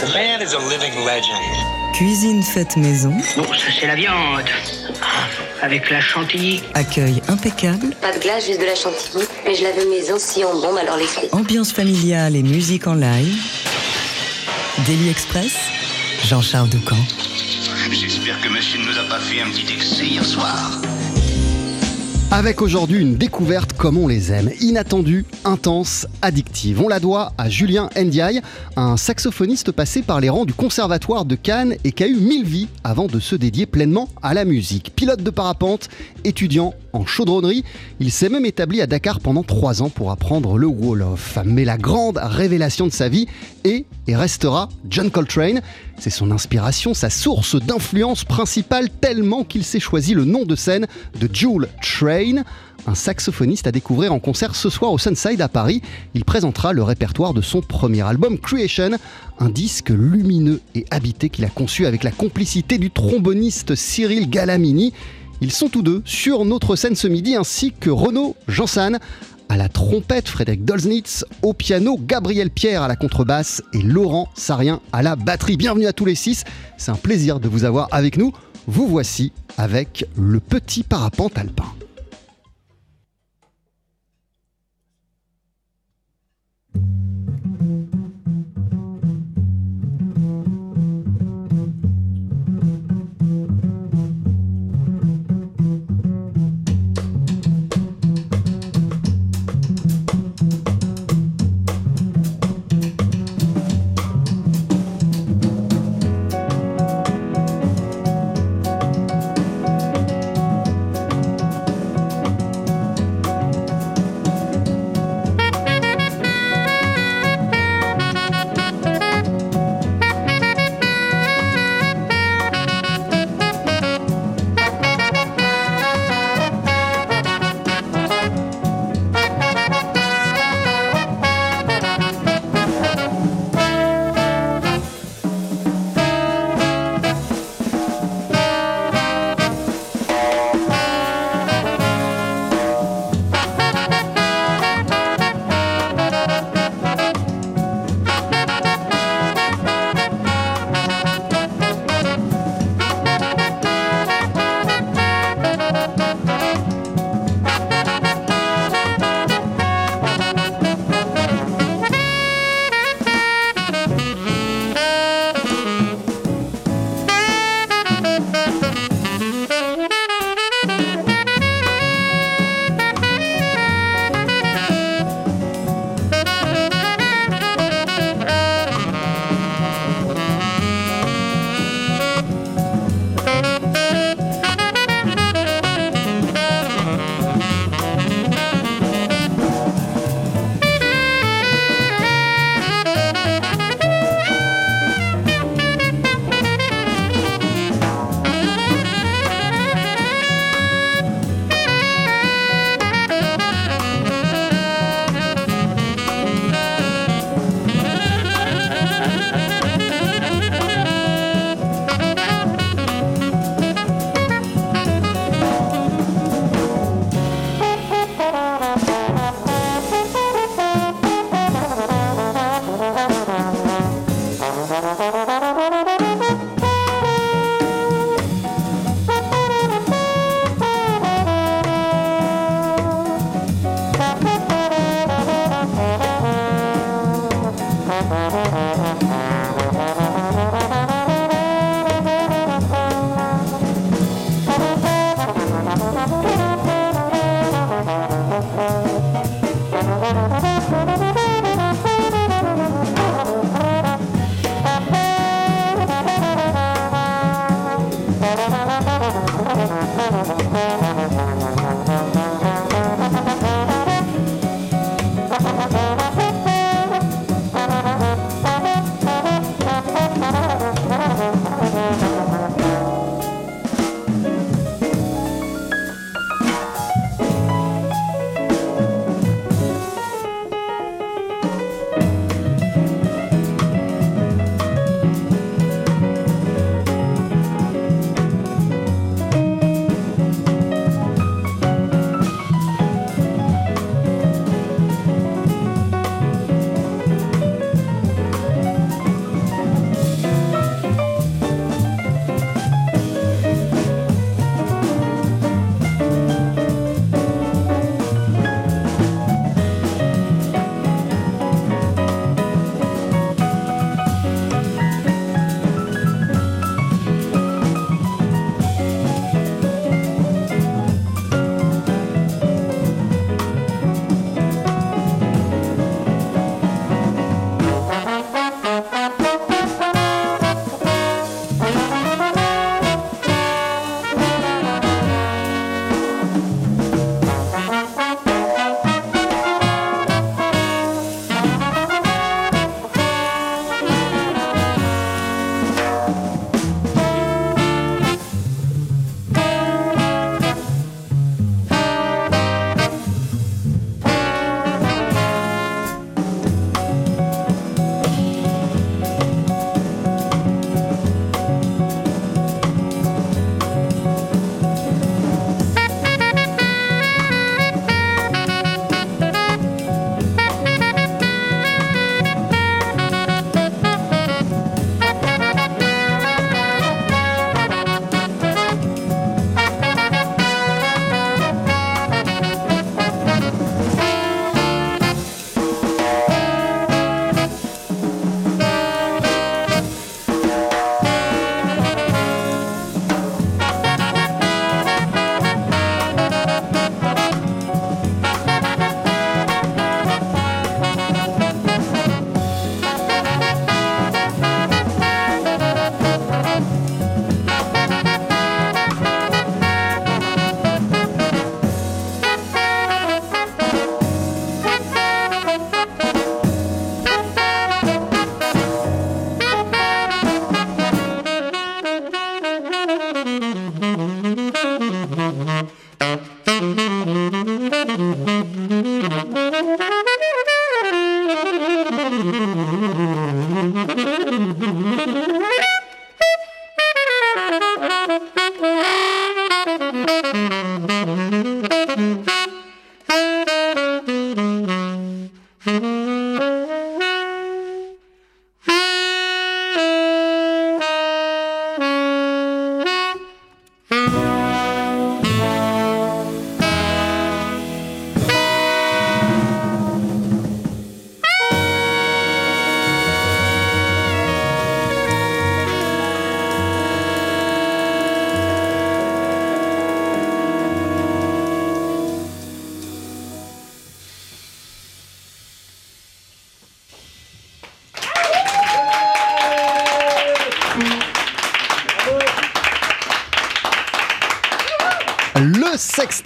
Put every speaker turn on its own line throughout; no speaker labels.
The man is a living legend.
Cuisine faite maison.
Bon, ça c'est la viande. Ah, avec la chantilly.
Accueil impeccable.
Pas de glace, juste de la chantilly. Mais je l'avais maison si on bombe alors les frites.
Ambiance familiale et musique en live. Daily Express. Jean-Charles Ducamp.
J'espère que monsieur ne nous a pas fait un petit excès hier soir.
Avec aujourd'hui une découverte comme on les aime, inattendue, intense, addictive. On la doit à Julien Ndiaye, un saxophoniste passé par les rangs du Conservatoire de Cannes et qui a eu mille vies avant de se dédier pleinement à la musique. Pilote de parapente, étudiant en chaudronnerie, il s'est même établi à Dakar pendant trois ans pour apprendre le Wolof. Mais la grande révélation de sa vie est et restera John Coltrane. C'est son inspiration, sa source d'influence principale tellement qu'il s'est choisi le nom de scène de Jewel Train, un saxophoniste à découvrir en concert ce soir au Sunside à Paris. Il présentera le répertoire de son premier album Creation, un disque lumineux et habité qu'il a conçu avec la complicité du tromboniste Cyril Galamini. Ils sont tous deux sur notre scène ce midi ainsi que Renaud Jansan à la trompette, Frédéric Dolznitz au piano, Gabriel Pierre à la contrebasse et Laurent Sarien à la batterie. Bienvenue à tous les six, c'est un plaisir de vous avoir avec nous. Vous voici avec le petit parapente alpin.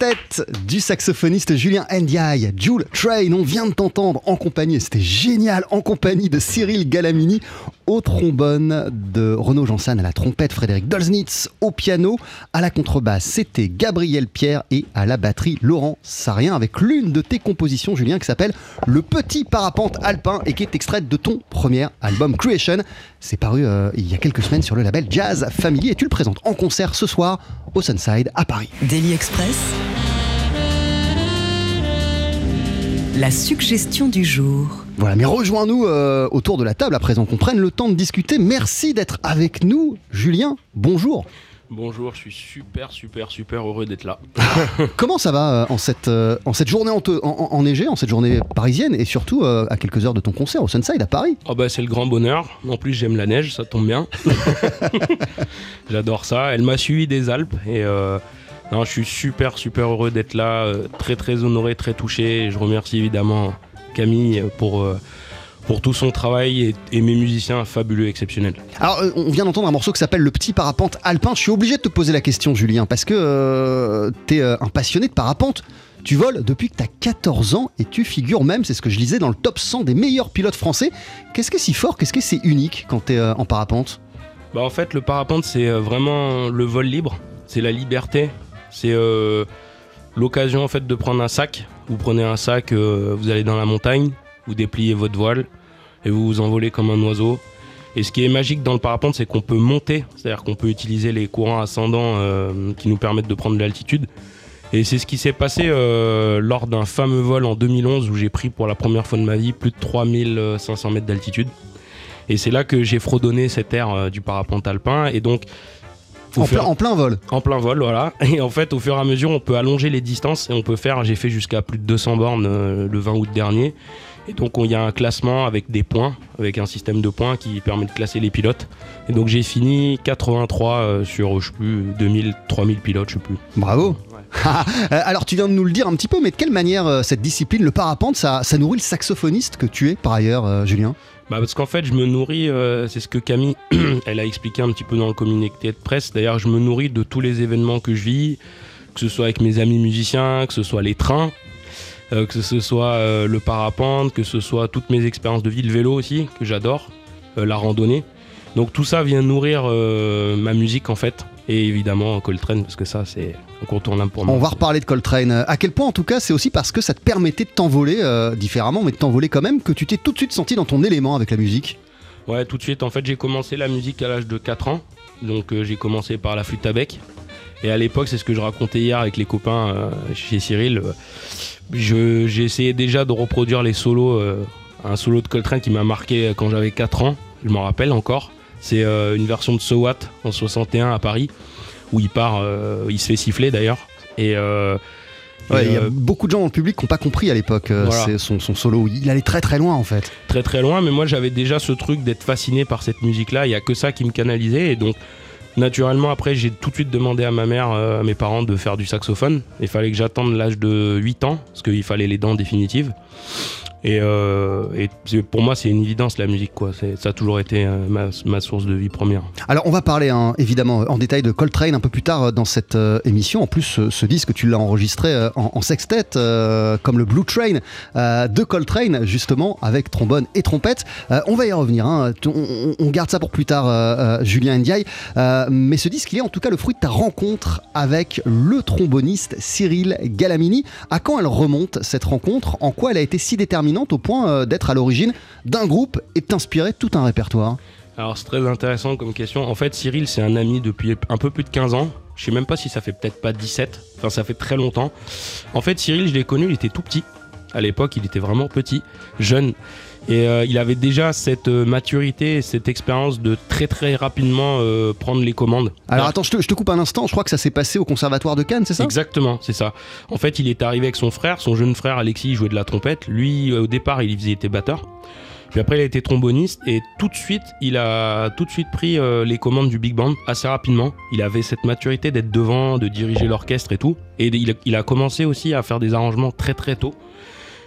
Sextet du saxophoniste Julien Ndiaye, Jules Train, on vient de t'entendre en compagnie, c'était génial, en compagnie de Cyril Galamini au trombone, de Renaud Janssen à la trompette, Frédéric Dolznitz au piano, à la contrebasse, c'était Gabriel Pierre et à la batterie Laurent Sarien avec l'une de tes compositions, Julien, qui s'appelle Le Petit Parapente Alpin et qui est extraite de ton premier album Creation. C'est paru euh, il y a quelques semaines sur le label Jazz Family et tu le présentes en concert ce soir au Sunside à Paris.
Daily Express. La suggestion du jour.
Voilà, mais rejoins-nous euh, autour de la table à présent, qu'on prenne le temps de discuter. Merci d'être avec nous, Julien. Bonjour.
Bonjour, je suis super, super, super heureux d'être là.
Comment ça va euh, en, cette, euh, en cette journée en- en- enneigée, en cette journée parisienne et surtout euh, à quelques heures de ton concert au Sunside à Paris?
Oh bah c'est le grand bonheur. En plus j'aime la neige, ça tombe bien. J'adore ça. Elle m'a suivi des Alpes et euh, non, je suis super, super heureux d'être là. euh, très, très honoré, très touché. Et je remercie évidemment Camille pour, euh, pour tout son travail et, et mes musiciens fabuleux, exceptionnels.
Alors, euh, on vient d'entendre un morceau qui s'appelle Le Petit Parapente Alpin. Je suis obligé de te poser la question, Julien, parce que euh, t'es un passionné de parapente. Tu voles depuis que t'as 14 ans et tu figures même, c'est ce que je lisais, dans le top 100 des meilleurs pilotes français. Qu'est-ce qui est si fort Qu'est-ce qui est si unique quand t'es euh, en parapente?
Bah en fait le parapente c'est vraiment le vol libre, c'est la liberté, c'est euh, l'occasion fait de prendre un sac. Vous prenez un sac, euh, vous allez dans la montagne, vous dépliez votre voile et vous vous envolez comme un oiseau. Et ce qui est magique dans le parapente c'est qu'on peut monter, c'est-à-dire qu'on peut utiliser les courants ascendants euh, qui nous permettent de prendre de l'altitude. Et c'est ce qui s'est passé lors d'un fameux vol en 2011 où j'ai pris pour la première fois de ma vie plus de 3500 mètres d'altitude. Et c'est là que j'ai fredonné cette ère euh, du parapente alpin. Et donc,
en plein, en plein vol.
en plein vol, voilà. Et en fait, au fur et à mesure, on peut allonger les distances et on peut faire. J'ai fait jusqu'à plus de 200 bornes euh, le 20 août dernier. Et donc, on- il y a un classement avec des points, avec un système de points qui permet de classer les pilotes. Et donc, j'ai fini 83 euh, sur, je sais plus, 2000, 3000 pilotes, je sais plus.
Bravo. Euh, Alors tu viens de nous le dire un petit peu, mais de quelle manière euh, cette discipline, le parapente, ça, ça nourrit le saxophoniste que tu es par ailleurs, euh, Julien?
Bah parce qu'en fait, je me nourris, euh, c'est ce que Camille, elle a expliqué un petit peu dans le communiqué de presse. D'ailleurs, je me nourris de tous les événements que je vis, que ce soit avec mes amis musiciens, que ce soit les trains, euh, que ce soit euh, le parapente, que ce soit toutes mes expériences de vie, le vélo aussi, que j'adore, la randonnée. Donc tout ça vient nourrir ma musique en fait. Et évidemment Coltrane, parce que ça c'est incontournable pour moi.
On va reparler de Coltrane. À quel point en tout cas c'est aussi parce que ça te permettait de t'envoler euh, différemment, mais de t'envoler quand même, que tu t'es tout de suite senti dans ton élément avec la musique
Ouais, tout de suite. En fait, j'ai commencé la musique à l'âge de 4 ans. Donc, euh, j'ai commencé par la flûte à bec. Et à l'époque, c'est ce que je racontais hier avec les copains euh, chez Cyril. J'ai essayé déjà de reproduire les solos. un solo de Coltrane qui m'a marqué quand j'avais 4 ans. Je m'en rappelle encore. C'est euh, une version de So What en 61 à Paris. Où il part, euh, il se fait siffler d'ailleurs. Et. euh,
Ouais, Il y a beaucoup de gens dans le public qui n'ont pas compris à l'époque
Voilà.
son, son solo. Il allait très très loin en fait.
très très loin, mais moi j'avais déjà ce truc d'être fasciné par cette musique-là. Il y a que ça qui me canalisait, et donc naturellement après j'ai tout de suite demandé à ma mère, à mes parents de faire du saxophone. Il fallait que j'attende l'âge de 8 ans, parce qu'il fallait les dents définitives. Et, euh, pour moi c'est une évidence la musique, quoi. Ça a toujours été euh, ma, source de vie première.
Alors on va parler hein, évidemment en détail de Coltrane un peu plus tard euh, dans cette émission. En plus ce, disque tu l'as enregistré en, en sextet comme le Blue Train de Coltrane justement avec trombone et trompette. On va y revenir. hein. On, on- garde ça pour plus tard Julien Ndiaye. Mais ce disque il est en tout cas le fruit de ta rencontre avec le tromboniste Cyril Galamini. À quand elle remonte cette rencontre? En quoi elle a été si au point euh, d'être à l'origine d'un groupe et de t'inspirer tout un répertoire
Alors c'est très intéressant comme question. En fait, Cyril, c'est un ami depuis un peu plus de 15 ans. Je sais même pas si ça fait peut-être pas 17. Enfin, ça fait très longtemps. En fait, Cyril, je l'ai connu, il était tout petit. À l'époque, il était vraiment petit, jeune. Et euh, il avait déjà cette euh, maturité, et cette expérience de très très rapidement euh, prendre les commandes.
Alors attends, je te, je te coupe un instant, je crois que ça s'est passé au conservatoire de Cannes, c'est ça?
Exactement, c'est ça. En fait, il est arrivé avec son frère, son jeune frère Alexis il jouait de la trompette. Lui, au départ, il faisait était batteur. Puis après, il a été tromboniste et tout de suite, il a tout de suite pris euh, les commandes du big band assez rapidement. Il avait cette maturité d'être devant, de diriger l'orchestre et tout. Et il a, il a commencé aussi à faire des arrangements très très tôt.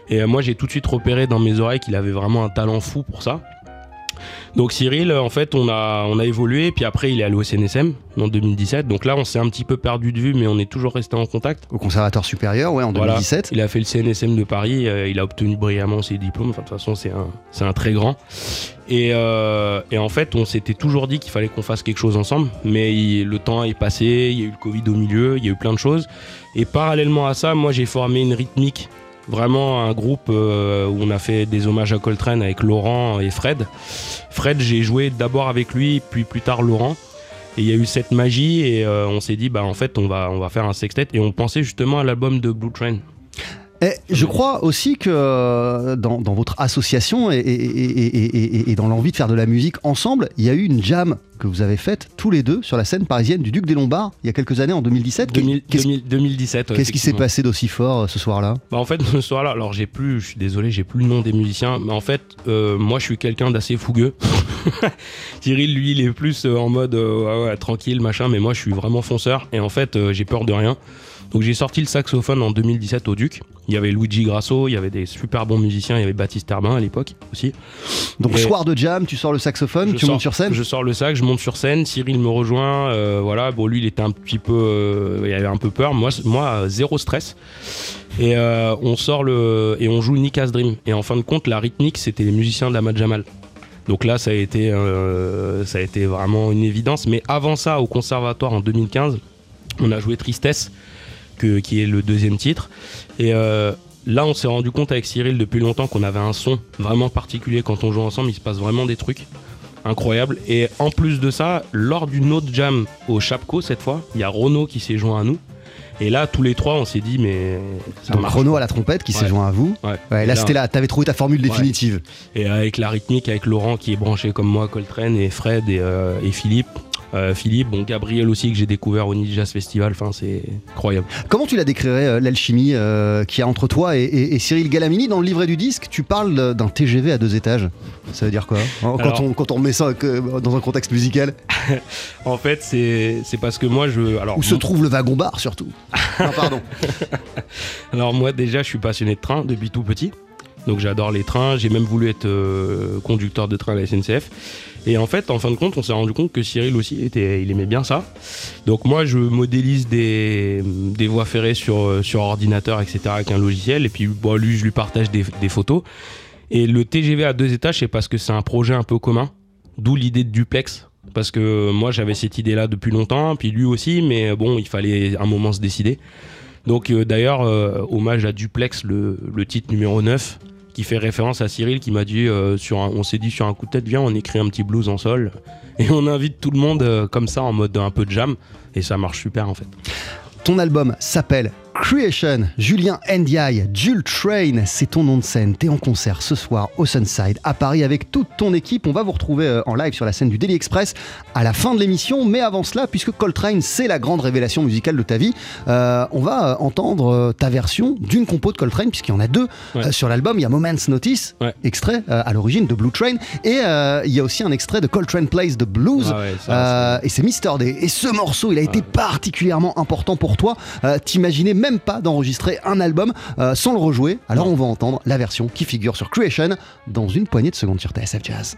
Et euh, moi, j'ai tout de suite repéré dans mes oreilles qu'il avait vraiment un talent fou pour ça. Donc Cyril, en fait, on a, on a évolué, puis après il est allé au CNSM en 2017. Donc là, on s'est un petit peu perdu de vue, mais on est toujours resté en contact.
Au conservatoire supérieur, ouais, en
Voilà.
2017.
Il a fait le CNSM de Paris, euh, il a obtenu brillamment ses diplômes. Enfin, de toute façon, c'est un, c'est un très grand. Et, euh, et en fait, on s'était toujours dit qu'il fallait qu'on fasse quelque chose ensemble, mais il- le temps est passé, il y a eu le Covid au milieu, il y a eu plein de choses. Et parallèlement à ça, moi, j'ai formé une rythmique, vraiment un groupe euh, où on a fait des hommages à Coltrane avec Laurent et Fred. Fred, j'ai joué d'abord avec lui, puis plus tard Laurent. Et il y a eu cette magie et euh, on s'est dit, bah en fait, on va, on va faire un sextet. Et on pensait justement à l'album de Blue Train.
Et je crois aussi que euh, dans, dans votre association et, dans l'envie de faire de la musique ensemble, il y a eu une jam que vous avez faite tous les deux sur la scène parisienne du Duc des Lombards il y a quelques années, en 2017. Qu'est-
2000
Qu'est-ce
2000 2017. ouais,
qu'est-ce qui s'est passé d'aussi fort euh, ce soir-là?
Bah en fait ce soir-là, alors j'ai plus, je suis désolé, j'ai plus le nom des musiciens, mais en fait euh, moi je suis quelqu'un d'assez fougueux. Cyril lui il est plus euh, en mode ouais, ouais, tranquille machin, mais moi je suis vraiment fonceur et en fait j'ai peur de rien. Donc j'ai sorti le saxophone en 2017 au Duc. Il y avait Luigi Grasso, il y avait des super bons musiciens, il y avait Baptiste Herbin à l'époque aussi.
Donc
Et-
soir de jam, tu sors le saxophone, tu
sors-
montes sur scène
Je sors le sac, je monte sur scène, Cyril me rejoint, euh, voilà, bon lui il était un petit peu, euh, il avait un peu peur, moi, moi zéro stress. Et euh, on sort le et on joue Nika's Dream. Et en fin de compte, la rythmique c'était les musiciens de la Mad Jamal. Donc là ça a été, ça a été vraiment une évidence. Mais avant ça, au conservatoire en 2015, on a joué Tristesse, que, qui est le deuxième titre. Et euh, là, on s'est rendu compte avec Cyril depuis longtemps qu'on avait un son vraiment particulier quand on joue ensemble. Il se passe vraiment des trucs incroyables. Et en plus de ça, lors d'une autre jam au Chapco cette fois, il y a Renaud qui s'est joint à nous. Et là, tous les trois, on s'est dit, mais ça
Donc
marche.
Renaud à la trompette qui s'est
Ouais.
joint à vous.
Ouais.
Là, c'était là, t'avais trouvé ta formule
Ouais.
définitive.
Et avec la rythmique, avec Laurent qui est branché comme moi, Coltrane et Fred et, euh, et Philippe. Euh, Philippe, bon Gabriel aussi que j'ai découvert au Ninjas Festival, enfin c'est incroyable.
Comment tu la décrirais, euh, l'alchimie euh, qu'il y a entre toi et, et- et Cyril Galamini Dans le livret du disque, tu parles d'un TGV à deux étages. Ça veut dire quoi hein, quand,
Alors-
on, quand on met ça dans un contexte musical
En fait, c'est parce que moi je. Alors,
Où se trouve le wagon-bar surtout Non, pardon.
Alors moi déjà je suis passionné de train depuis tout petit. Donc j'adore les trains, j'ai même voulu être conducteur de train à la SNCF. Et en fait, en fin de compte, on s'est rendu compte que Cyril aussi, était, il aimait bien ça. Donc moi, je modélise des, des voies ferrées sur, euh, sur ordinateur, etc. avec un logiciel. Et puis bon, lui, je lui partage des, des photos. Et le TGV à deux étages, c'est parce que c'est un projet un peu commun. D'où l'idée de duplex. Parce que moi, j'avais cette idée-là depuis longtemps, puis lui aussi, mais bon, il fallait un moment se décider. Donc euh, d'ailleurs, euh, hommage à Duplex, le, le titre numéro 9, qui fait référence à Cyril qui m'a dit, euh, sur on s'est dit sur un coup de tête, viens, on écrit un petit blues en sol, et on invite tout le monde euh, comme ça en mode un peu de jam, et ça marche super en fait.
Ton album s'appelle Creation, Julien Ndiaye, Jules Train, c'est ton nom de scène. T'es en concert ce soir au Sunside à Paris avec toute ton équipe. On va vous retrouver euh, en live sur la scène du Daily Express à la fin de l'émission. Mais avant cela, puisque Coltrane c'est la grande révélation musicale de ta vie, euh, on va euh, entendre ta version d'une compo de Coltrane, puisqu'il y en a deux
Ouais.
euh, sur l'album. Il y a Moment's Notice,
Ouais.
extrait euh, à l'origine de Blue Train, et il y a aussi un extrait de Coltrane Plays the Blues.
Ah ouais, ça,
et c'est Mister Day. Et ce morceau, il a été particulièrement important pour toi. T'imaginais même pas d'enregistrer un album euh, sans le rejouer. Alors on va entendre la version qui figure sur Creation dans une poignée de secondes sur TSF Jazz.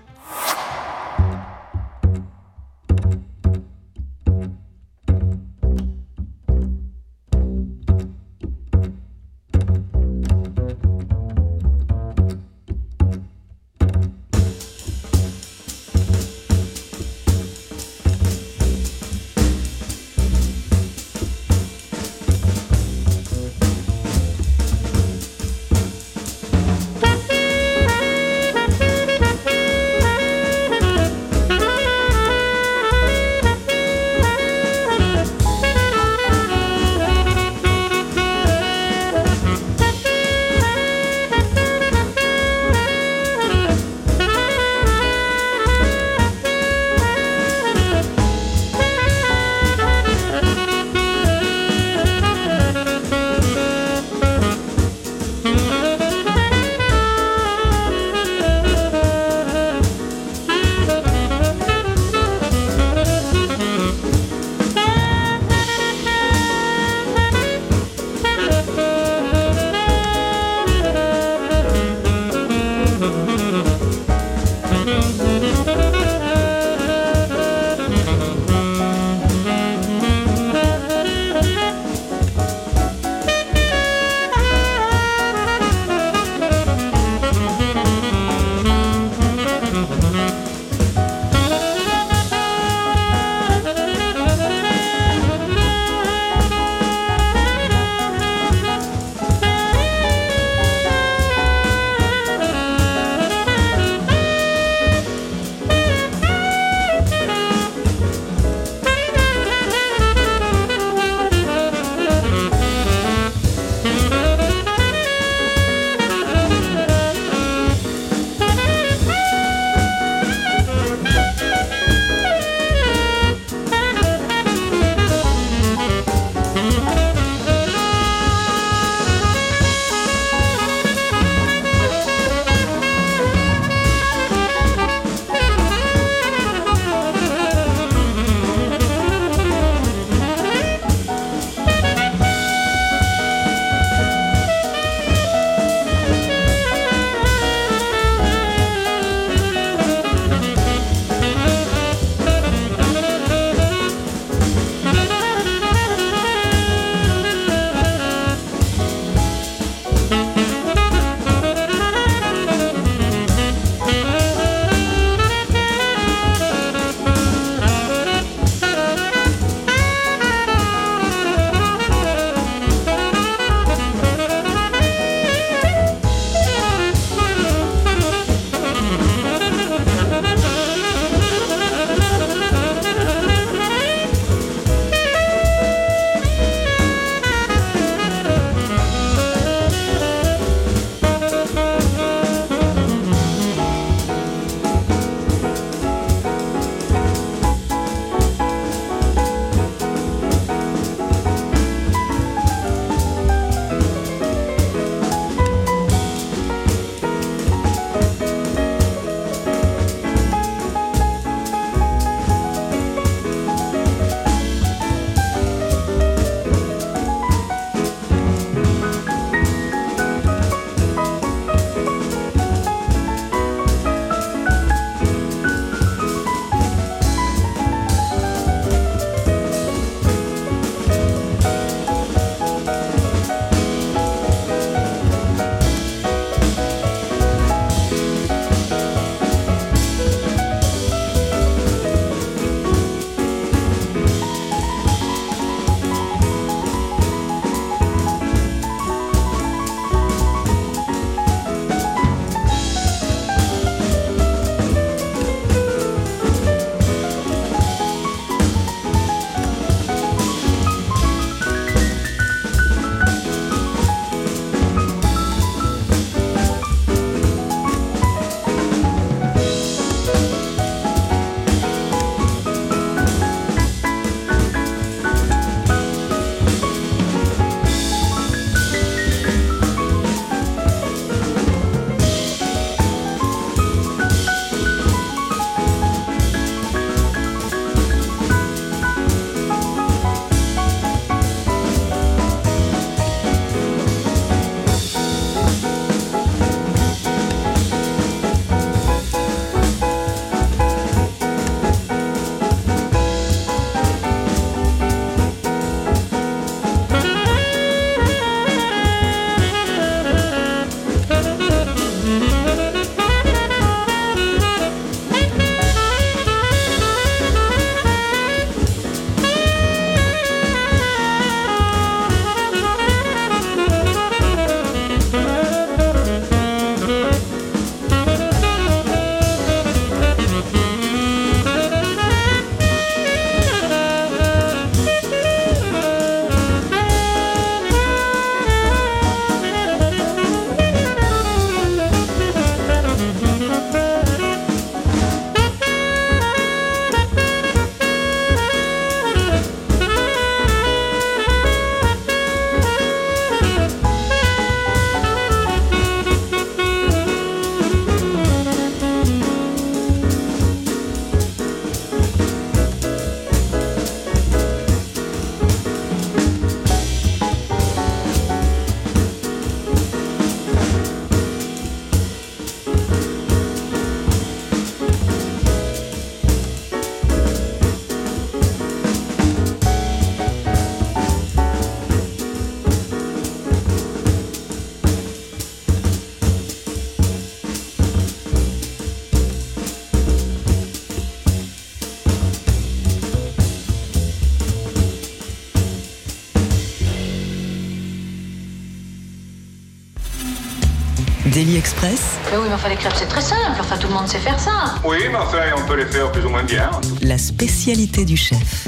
Mais oui, mais enfin, les crêpes, c'est très simple. Enfin, tout le monde sait faire ça.
Oui, mais enfin, on peut les faire plus ou moins bien.
la spécialité du chef.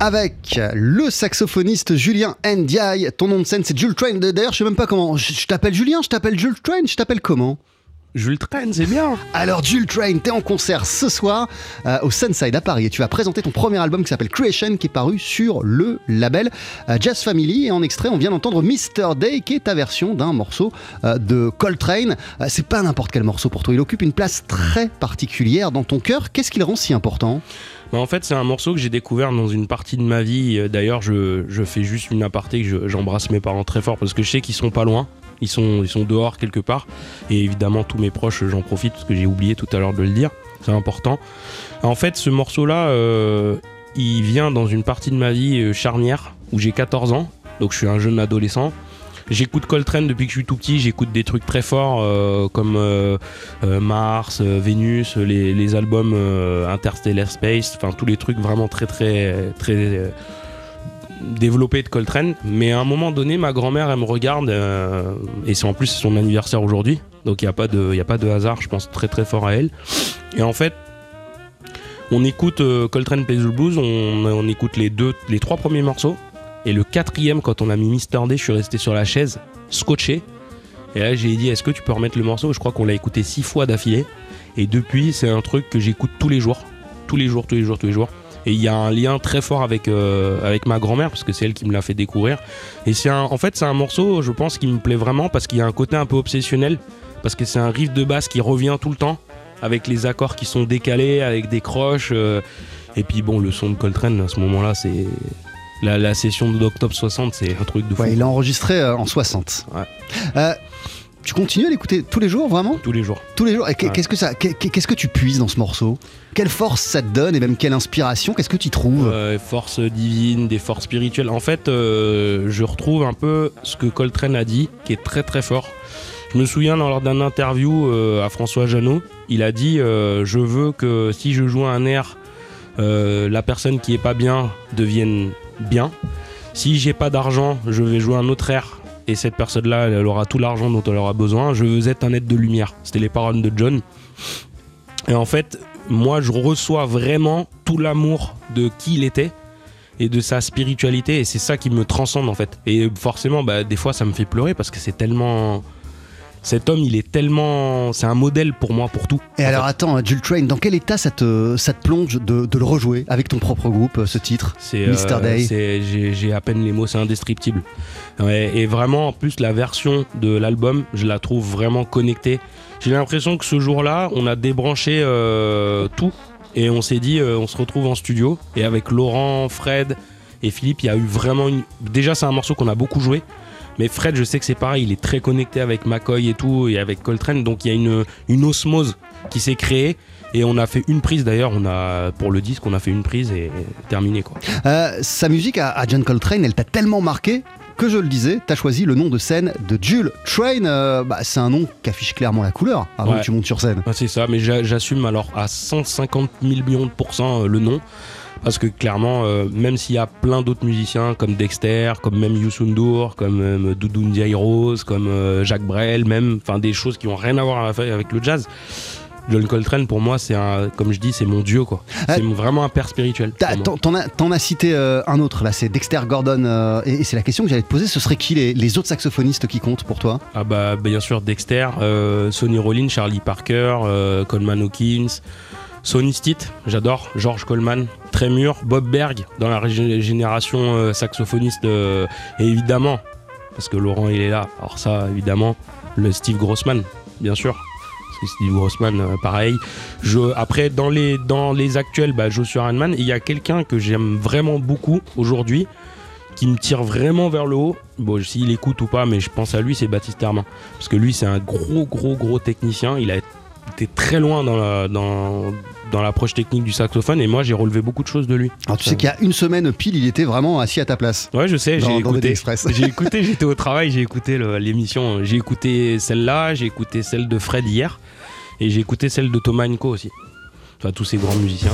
Avec le saxophoniste Julien Ndiaye. Ton nom de scène, c'est Jules Train. D'ailleurs, je sais même pas comment. Je, je t'appelle Julien, je t'appelle Jules Train, je t'appelle comment?
Jules Train, c'est bien.
Alors, Jules Train, t'es en concert ce soir euh, au Sunside à Paris et tu vas présenter ton premier album qui s'appelle Creation, qui est paru sur le label euh, Jazz Family. Et en extrait, on vient d'entendre Mr. Day, qui est ta version d'un morceau euh, de Coltrane. Euh, c'est pas n'importe quel morceau pour toi. Il occupe une place très particulière dans ton cœur. Qu'est-ce qui le rend si important?
Bah, en fait, c'est un morceau que j'ai découvert dans une partie de ma vie. D'ailleurs, je, je fais juste une aparté que je- j'embrasse mes parents très fort parce que je sais qu'ils sont pas loin. Ils sont, ils sont dehors quelque part. Et évidemment, tous mes proches, j'en profite parce que j'ai oublié tout à l'heure de le dire. C'est important. En fait, ce morceau-là, euh, il vient dans une partie de ma vie euh, charnière où j'ai 14 ans. Donc, je suis un jeune adolescent. J'écoute Coltrane depuis que je suis tout petit. J'écoute des trucs très forts euh, comme Mars, Vénus, les, albums Interstellar Space, enfin tous les trucs vraiment très très très développés de Coltrane. Mais à un moment donné, ma grand-mère elle me regarde euh, et c'est en plus son anniversaire aujourd'hui, donc il n'y a pas de y a pas de hasard. Je pense très très fort à elle. Et en fait. On écoute euh, Coltrane Plays the Blues, on, écoute les deux, les trois premiers morceaux, et le quatrième, quand on a mis Mr. Day, je suis resté sur la chaise, scotché. Et là, j'ai dit, est-ce que tu peux remettre le morceau? Je crois qu'on l'a écouté six fois d'affilée. Et depuis, c'est un truc que j'écoute tous les jours. Tous les jours, tous les jours, tous les jours. Et il y a un lien très fort avec, euh, avec ma grand-mère, parce que c'est elle qui me l'a fait découvrir. Et c'est un, en fait, c'est un morceau, je pense, qui me plaît vraiment, parce qu'il y a un côté un peu obsessionnel. Parce que c'est un riff de basse qui revient tout le temps, avec les accords qui sont décalés, avec des croches. euh, et puis bon, le son de Coltrane, à ce moment-là, c'est. La, la session d'octobre 60, c'est un truc de fou.
Ouais, il l'a enregistré euh, en 60.
Ouais.
Tu continues à l'écouter tous les jours, vraiment?
Tous les jours.
Tous les jours. Et qu'est-ce que ça, qu'est- qu'est-ce que tu puises dans ce morceau? Quelle force ça te donne et même quelle inspiration? Qu'est-ce que tu y trouves?
Euh, force divine, des forces spirituelles. En fait, euh, je retrouve un peu ce que Coltrane a dit, qui est très très fort. Je me souviens dans- lors d'un interview euh, à François Janot, il a dit Je veux que si je joue un air, la personne qui est pas bien devienne bien. Si j'ai pas d'argent, je vais jouer un autre air. Et cette personne-là, elle aura tout l'argent dont elle aura besoin. Je veux être un être de lumière. C'était les paroles de John. Et en fait, moi, je reçois vraiment tout l'amour de qui il était et de sa spiritualité. Et c'est ça qui me transcende, en fait. Et forcément, bah, des fois, ça me fait pleurer parce que c'est tellement. Cet homme, il est tellement. C'est un modèle pour moi, pour tout.
Et alors
fait.
attends, Jules Train, dans quel état ça te, ça te plonge de, de le rejouer avec ton propre groupe, euh, ce titre
C'est
Mr.
euh,
Day.
J'ai à peine les mots, c'est indescriptible. Et vraiment, en plus, la version de l'album, je la trouve vraiment connectée. J'ai l'impression que ce jour-là, on a débranché euh, tout et on s'est dit, euh, on se retrouve en studio. Et avec Laurent, Fred et Philippe, il y a eu vraiment une. Déjà, c'est un morceau qu'on a beaucoup joué. Mais Fred, je sais que c'est pareil, il est très connecté avec McCoy et tout, et avec Coltrane, donc il y a une, une osmose qui s'est créée. Et on a fait une prise d'ailleurs, on a pour le disque, on a fait une prise et terminé quoi.
Euh, Sa musique à, à John Coltrane, elle t'a tellement marqué que je le disais, t'as choisi le nom de scène de Jules Train. euh, bah, c'est un nom qui affiche clairement la couleur avant
Ouais.
que tu montes sur scène.
Ah, c'est ça, mais j'a- j'assume alors à 150 000 millions de pourcents euh, le nom. Parce que clairement, euh, même s'il y a plein d'autres musiciens comme Dexter, comme même Youssou N'Dour, comme euh, Doudou Ndiaye Rose, comme euh, Jacques Brel, même, enfin des choses qui ont rien à voir avec le jazz. John Coltrane, pour moi, c'est un, comme je dis, c'est mon dieu, quoi. C'est vraiment un père spirituel.
T'en as, as cité euh, un autre, là, c'est Dexter Gordon. euh, et et c'est la question que j'allais te poser, ce serait qui les, les autres saxophonistes qui comptent pour toi?
Ah bah bien sûr Dexter, Sonny Rollins, Charlie Parker, Coleman Hawkins, Sonny Stitt, j'adore, George Coleman, Trémur, Bob Berg dans la génération euh, saxophoniste euh, et évidemment parce que Laurent il est là. Alors ça évidemment le Steve Grossman bien sûr. Steve Grossman, euh, pareil. Après, dans les, dans les actuels, bah, Joshua Redman, il y a quelqu'un que j'aime vraiment beaucoup aujourd'hui, qui me tire vraiment vers le haut. Bon, s'il écoute ou pas, mais je pense à lui, c'est Baptiste Hermin. Parce que lui, c'est un gros, gros, gros technicien. Il a été très loin dans la- dans, dans l'approche technique du saxophone, et moi, j'ai relevé beaucoup de choses de lui.
Alors tu sais qu'il y a une semaine pile, il était vraiment assis à ta place.
Ouais, je sais, j'ai écouté. J'ai écouté, j'étais au travail, j'ai écouté l'émission. J'ai écouté celle-là, j'ai écouté celle de Fred hier, et j'ai écouté celle de Thomas aussi. Enfin, tous ces grands musiciens.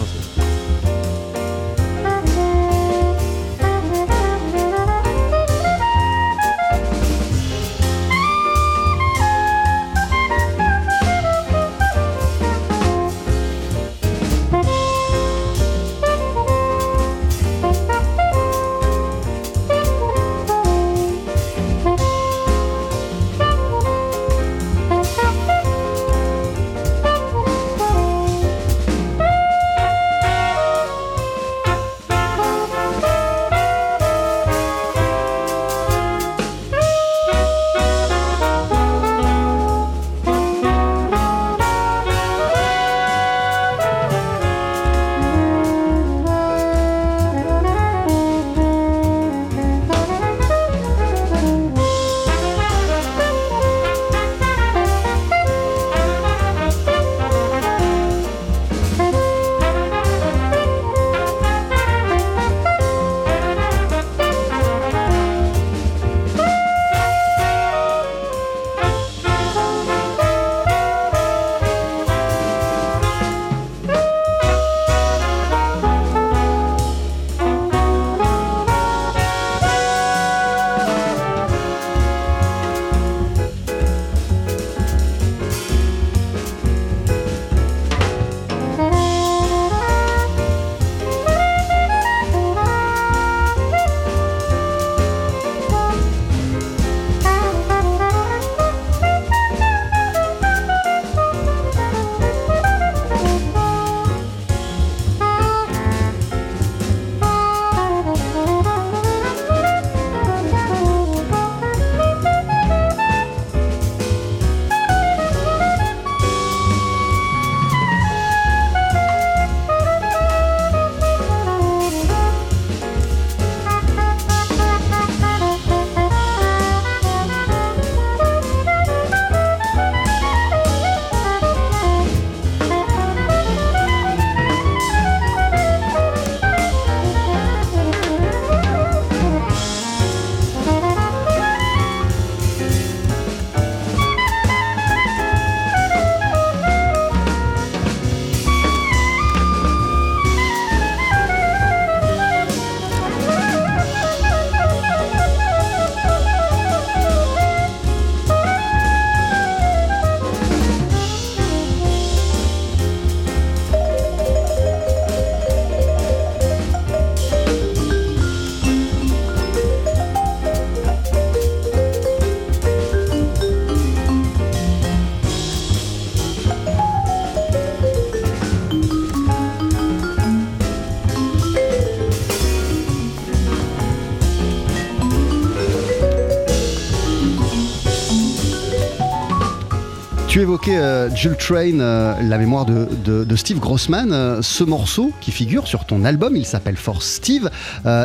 Évoquais euh, Jules Train, euh, la mémoire de, de- de Steve Grossman. Euh, ce morceau qui figure sur ton album, il s'appelle For Steve.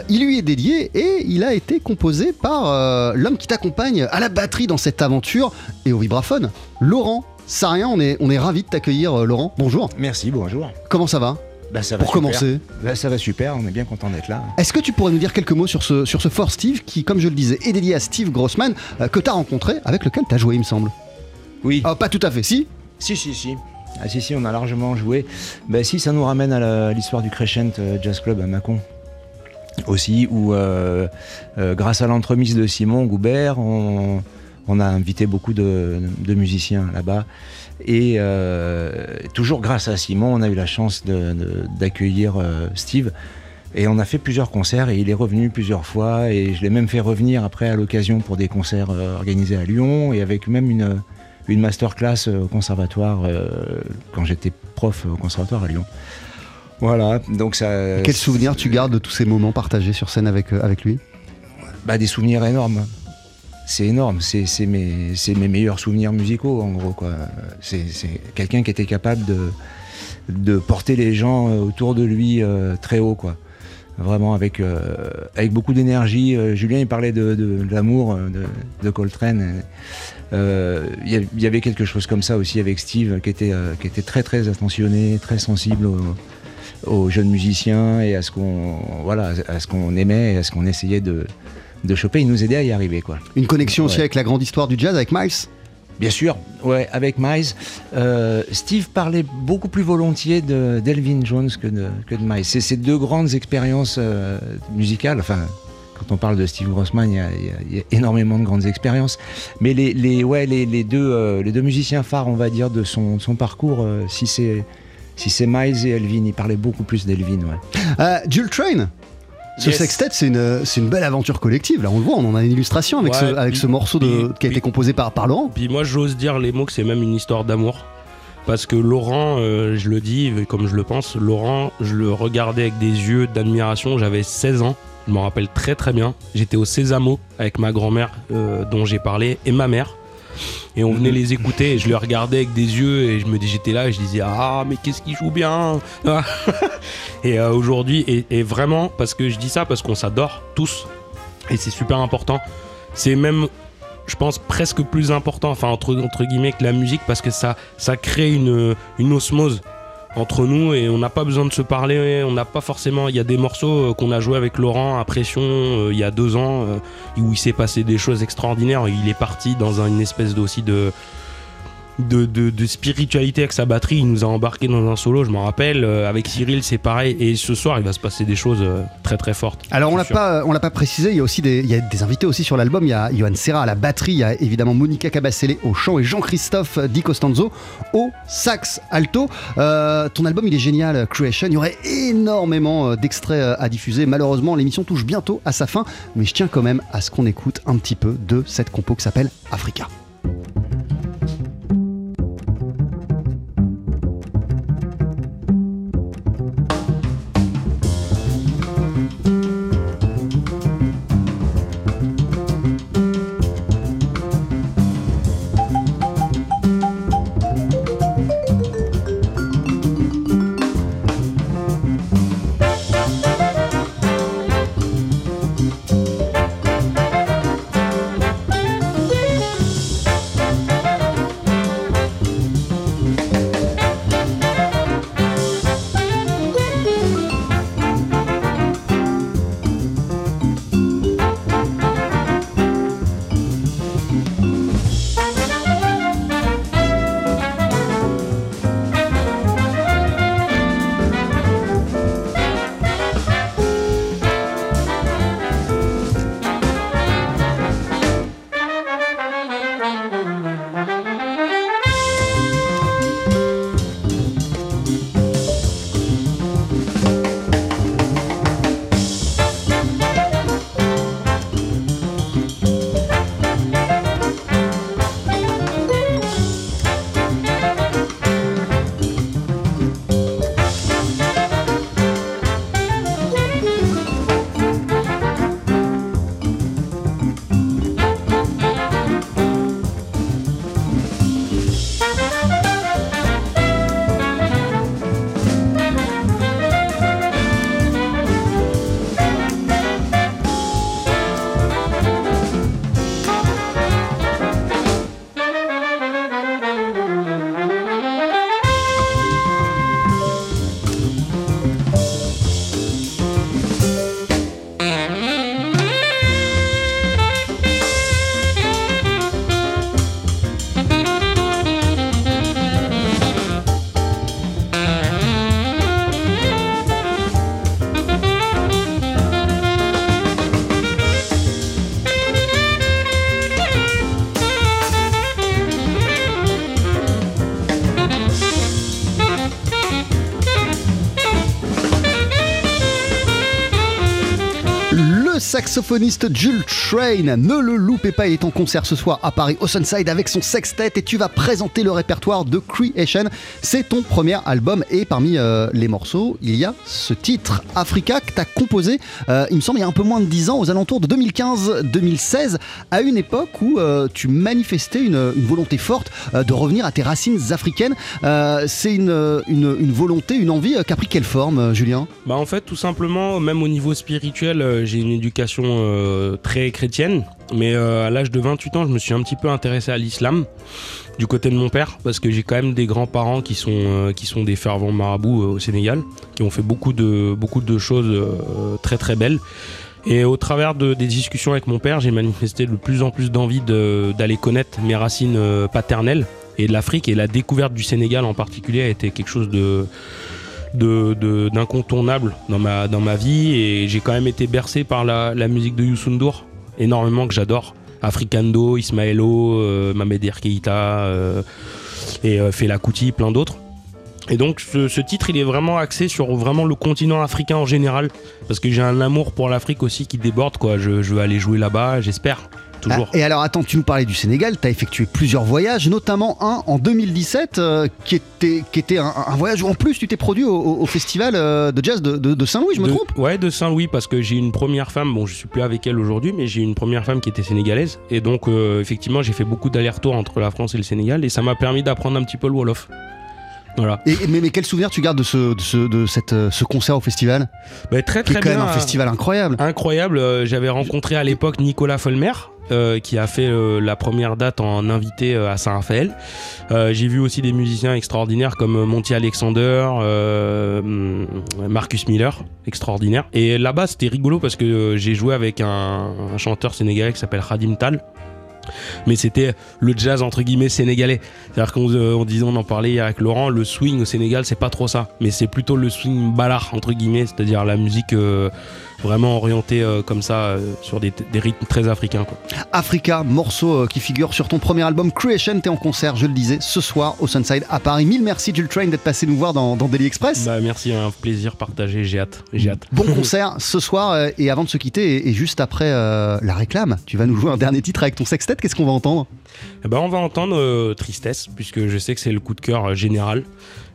Il lui est dédié et il a été composé par l'homme qui t'accompagne à la batterie dans cette aventure et au vibraphone, Laurent. Sarien, on est, on est ravi de t'accueillir, Laurent. Bonjour.
Merci, bonjour.
Comment ça va?
Bah, ça va
Pour
super.
commencer.
Bah, ça va super, on est bien content d'être là.
Est-ce que tu pourrais nous dire quelques mots sur ce, sur ce For Steve qui, comme je le disais, est dédié à Steve Grossman, euh, que tu as rencontré, avec lequel tu as joué, il me semble?
Oui.
Ah, Pas tout à fait, si
Si, si, si. Ah si, si, on a largement joué. Bah si, ça nous ramène à l'histoire du Crescent euh, Jazz Club à Mâcon. Aussi, où euh, euh, grâce à l'entremise de Simon Goubert, on, on a invité beaucoup de, de musiciens là-bas. Et euh, toujours grâce à Simon, on a eu la chance d'accueillir Steve. Et on a fait plusieurs concerts et il est revenu plusieurs fois. Et je l'ai même fait revenir après à l'occasion pour des concerts organisés à Lyon et avec même une, une masterclass euh, au conservatoire euh, quand j'étais prof au conservatoire à Lyon. Voilà, donc ça.
Quel souvenir tu gardes de tous ces moments partagés sur scène avec, euh, avec lui?
Bah, Des souvenirs énormes. C'est énorme, c'est mes, c'est mes meilleurs souvenirs musicaux en gros. C'est quelqu'un qui était capable de, de porter les gens autour de lui euh, très haut. quoi. Vraiment avec, euh, avec beaucoup d'énergie. Julien il parlait de, de- de l'amour de, de Coltrane. Euh, Il y il y avait quelque chose comme ça aussi avec Steve qui était, euh, qui était très très attentionné, très sensible aux, aux jeunes musiciens et à ce qu'on voilà, à ce qu'on aimait et à ce qu'on essayait de, de choper. Il nous aidait à y arriver. quoi.
Une connexion aussi avec la grande histoire du jazz, avec Miles?
Bien sûr, ouais, avec Miles. Euh, Steve parlait beaucoup plus volontiers de- d'Elvin Jones que de, que de Miles. C'est ces deux grandes expériences euh, musicales. Enfin, quand on parle de Steve Grossman, il y a, il y a- il y a énormément de grandes expériences. Mais les, les, ouais, les, les deux, euh, les deux musiciens phares, on va dire, de son, de son parcours, euh, si c'est si c'est Miles et Elvin, il parlait beaucoup plus d'Elvin. Ouais.
Euh, Jules Train ce
Yes.
sextet, c'est une, belle aventure collective. Là, on le voit, on en a une illustration avec,
Ouais,
ce, avec
puis-
ce morceau de,
puis-
qui a été composé par, par Laurent.
Puis moi, j'ose dire les mots que c'est même une histoire d'amour. Parce que Laurent, euh, je le dis comme je le pense, Laurent, je le regardais avec des yeux d'admiration. J'avais 16 ans, je m'en rappelle très très bien. J'étais au Sésamo avec ma grand-mère euh, dont j'ai parlé et ma mère. Et on venait
Mhm.
les écouter et je les regardais avec des yeux et je me dis j'étais là et je disais ah mais qu'est-ce qu'il joue bien Ah. et euh, aujourd'hui et, et vraiment parce que je dis ça parce qu'on s'adore tous et c'est super important c'est même je pense presque plus important enfin entre, entre guillemets que la musique parce que ça ça crée une, une osmose entre nous et on n'a pas besoin de se parler on n'a pas forcément il y a des morceaux euh, qu'on a joué avec Laurent à Pression euh, il y a deux ans euh, où il s'est passé des choses extraordinaires. Il est parti dans un- une espèce de, aussi de de, de- de spiritualité avec sa batterie. Il nous a embarqué dans un solo, je m'en rappelle. Euh, avec Cyril, c'est pareil. Et ce soir, il va se passer des choses euh, très très fortes.
Alors on l'a pas, on l'a pas précisé. Il y a aussi des, il y a des invités aussi sur l'album. Il y a Johan Serra à la batterie, il y a évidemment Monica Cabasele au chant et Jean-Christophe Di Costanzo au sax alto. Euh, ton album il est génial, Creation. Il y aurait énormément euh, d'extraits euh, à diffuser. Malheureusement, l'émission touche bientôt à sa fin, mais je tiens quand même à ce qu'on écoute un petit peu de cette compo qui s'appelle Africa. Saxophoniste Jules Train. Ne le loupez pas, il est en concert ce soir à Paris au Sunside avec son sextet et tu vas présenter le répertoire de Creation. C'est ton premier album et parmi euh, les morceaux, il y a ce titre Africa que tu as composé, euh, il me semble, il y a un peu moins de 10 ans, aux alentours de 2015-2016, à une époque où euh, tu manifestais une, volonté forte de revenir à tes racines africaines. C'est une, une- volonté, une envie qui a pris quelle forme, Julien?
Bah en fait tout simplement même au niveau spirituel j'ai une éducation euh, très chrétienne mais euh, à l'âge de 28 ans je me suis un petit peu intéressé à l'islam du côté de mon père parce que j'ai quand même des grands-parents qui sont euh, qui sont des fervents marabouts au Sénégal qui ont fait beaucoup de choses très très belles. Et au travers de, des discussions avec mon père j'ai manifesté de plus en plus d'envie de- d'aller connaître mes racines paternelles et de l'Afrique et la découverte du Sénégal en particulier a été quelque chose de de- de- d'incontournable dans ma, vie et j'ai quand même été bercé par la, musique de Youssou énormément que j'adore. Africando, Ismaelo, euh, Mamed Keita euh, et euh, Fela Kuti, plein d'autres. Et donc ce, ce titre il est vraiment axé sur vraiment le continent africain en général parce que j'ai un amour pour l'Afrique aussi qui déborde quoi. Je, je veux aller jouer là-bas, j'espère toujours.
Ah, et alors attends, tu nous parlais du Sénégal, tu as effectué plusieurs voyages, notamment un en 2017 euh, qui était, qui était un, un voyage où en plus tu t'es produit au, festival euh, de jazz de, de- de Saint-Louis, je me
De-
trompe?
Ouais, de Saint-Louis, parce que j'ai une première femme, bon, je suis plus avec elle aujourd'hui, mais j'ai une première femme qui était sénégalaise. Et donc, euh, effectivement, j'ai fait beaucoup d'allers-retours entre la France et le Sénégal, et ça m'a permis d'apprendre un petit peu le Wolof. Voilà.
et, mais, mais quel souvenir tu gardes de ce, de ce, de cette, ce concert au festival?
Bah, très,
Qui est
très
quand
bien.
même un festival incroyable.
Incroyable. J'avais rencontré à l'époque Nicolas Folmer. Euh, qui a fait euh, la première date en invité euh, à Saint-Raphaël. J'ai vu aussi des musiciens extraordinaires comme Monty Alexander, hum, Marcus Miller, extraordinaire. Et là-bas, c'était rigolo parce que j'ai joué avec un, un chanteur sénégalais qui s'appelle Khadim Tal. Mais c'était le jazz entre guillemets sénégalais. C'est-à-dire qu'on euh, on disait, on en parlait hier avec Laurent, le swing au Sénégal, c'est pas trop ça. Mais c'est plutôt le swing ballard entre guillemets, c'est-à-dire la musique euh, vraiment orientée euh, comme ça euh, sur des, des rythmes très africains. Quoi.
Africa, morceau qui figure sur ton premier album Creation, t'es en concert, je le disais, ce soir au Sunside à Paris. Mille merci Jules Train d'être passé nous voir dans, dans Daily Express.
Bah, merci, un plaisir partagé, j'ai hâte. J'ai hâte.
Bon concert ce soir et avant de se quitter et, et juste après la réclame, tu vas nous jouer un dernier titre avec ton sextet, qu'est-ce qu'on va entendre?
Eh ben, on va entendre euh, Tristesse, puisque je sais que c'est le coup de cœur euh, général.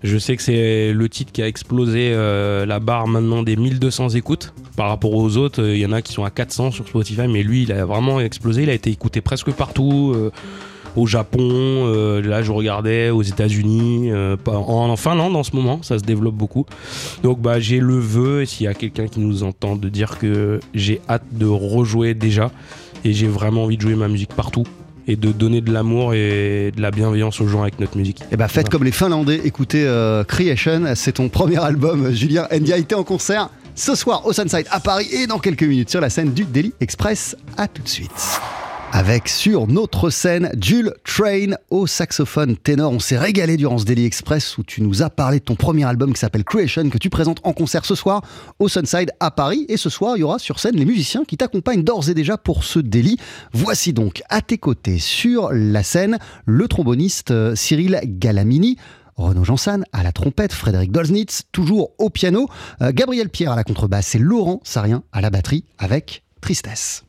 Je sais que c'est le titre qui a explosé euh, la barre maintenant des 1200 écoutes. Par rapport aux autres, il y en a qui sont à 400 sur Spotify, mais lui, il a vraiment explosé. Il a été écouté presque partout. au Japon, là je regardais aux États-Unis, en Finlande en ce moment, ça se développe beaucoup. Donc bah j'ai le vœu, et s'il y a quelqu'un qui nous entend, de dire que j'ai hâte de rejouer déjà, et j'ai vraiment envie de jouer ma musique partout et de donner de l'amour et de la bienveillance aux gens avec notre musique.
Eh ben faites
Voilà.
comme les Finlandais, écoutez euh, Creation, c'est ton premier album, Julien Ndiaye, t'es en concert ce soir au Sunside à Paris et dans quelques minutes sur la scène du Daily Express. À tout de suite. Avec sur notre scène Jules Train au saxophone ténor. On s'est régalé durant ce Daily Express où tu nous as parlé de ton premier album qui s'appelle Creation que tu présentes en concert ce soir au Sunside à Paris. Et ce soir, il y aura sur scène les musiciens qui t'accompagnent d'ores et déjà pour ce Daily. Voici donc à tes côtés sur la scène le tromboniste euh, Cyril Galamini. Renaud Jansan à la trompette, Frédéric Dolznitz toujours au piano, euh, Gabriel Pierre à la contrebasse et Laurent Sarien à la batterie avec Tristesse.
Tristesse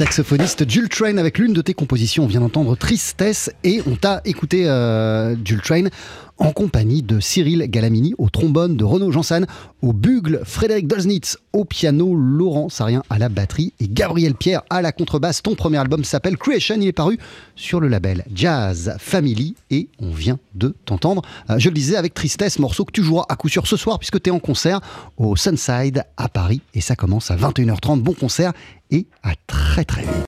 saxophoniste Jules Train avec l'une de tes compositions. On vient d'entendre Tristesse et on t'a écouté euh, Jules Train en compagnie de Cyril Galamini au trombone, de Renaud Janssen au bugle, Frédéric Dolznitz au piano, Laurent Sarien à la batterie et Gabriel Pierre à la contrebasse. Ton premier album s'appelle Creation, il est paru sur le label Jazz Family et on vient de t'entendre, euh, je le disais, avec Tristesse, morceau que tu joueras à coup sûr ce soir puisque tu es en concert au Sunside à Paris et ça commence à 21h30. Bon concert et à très très vite.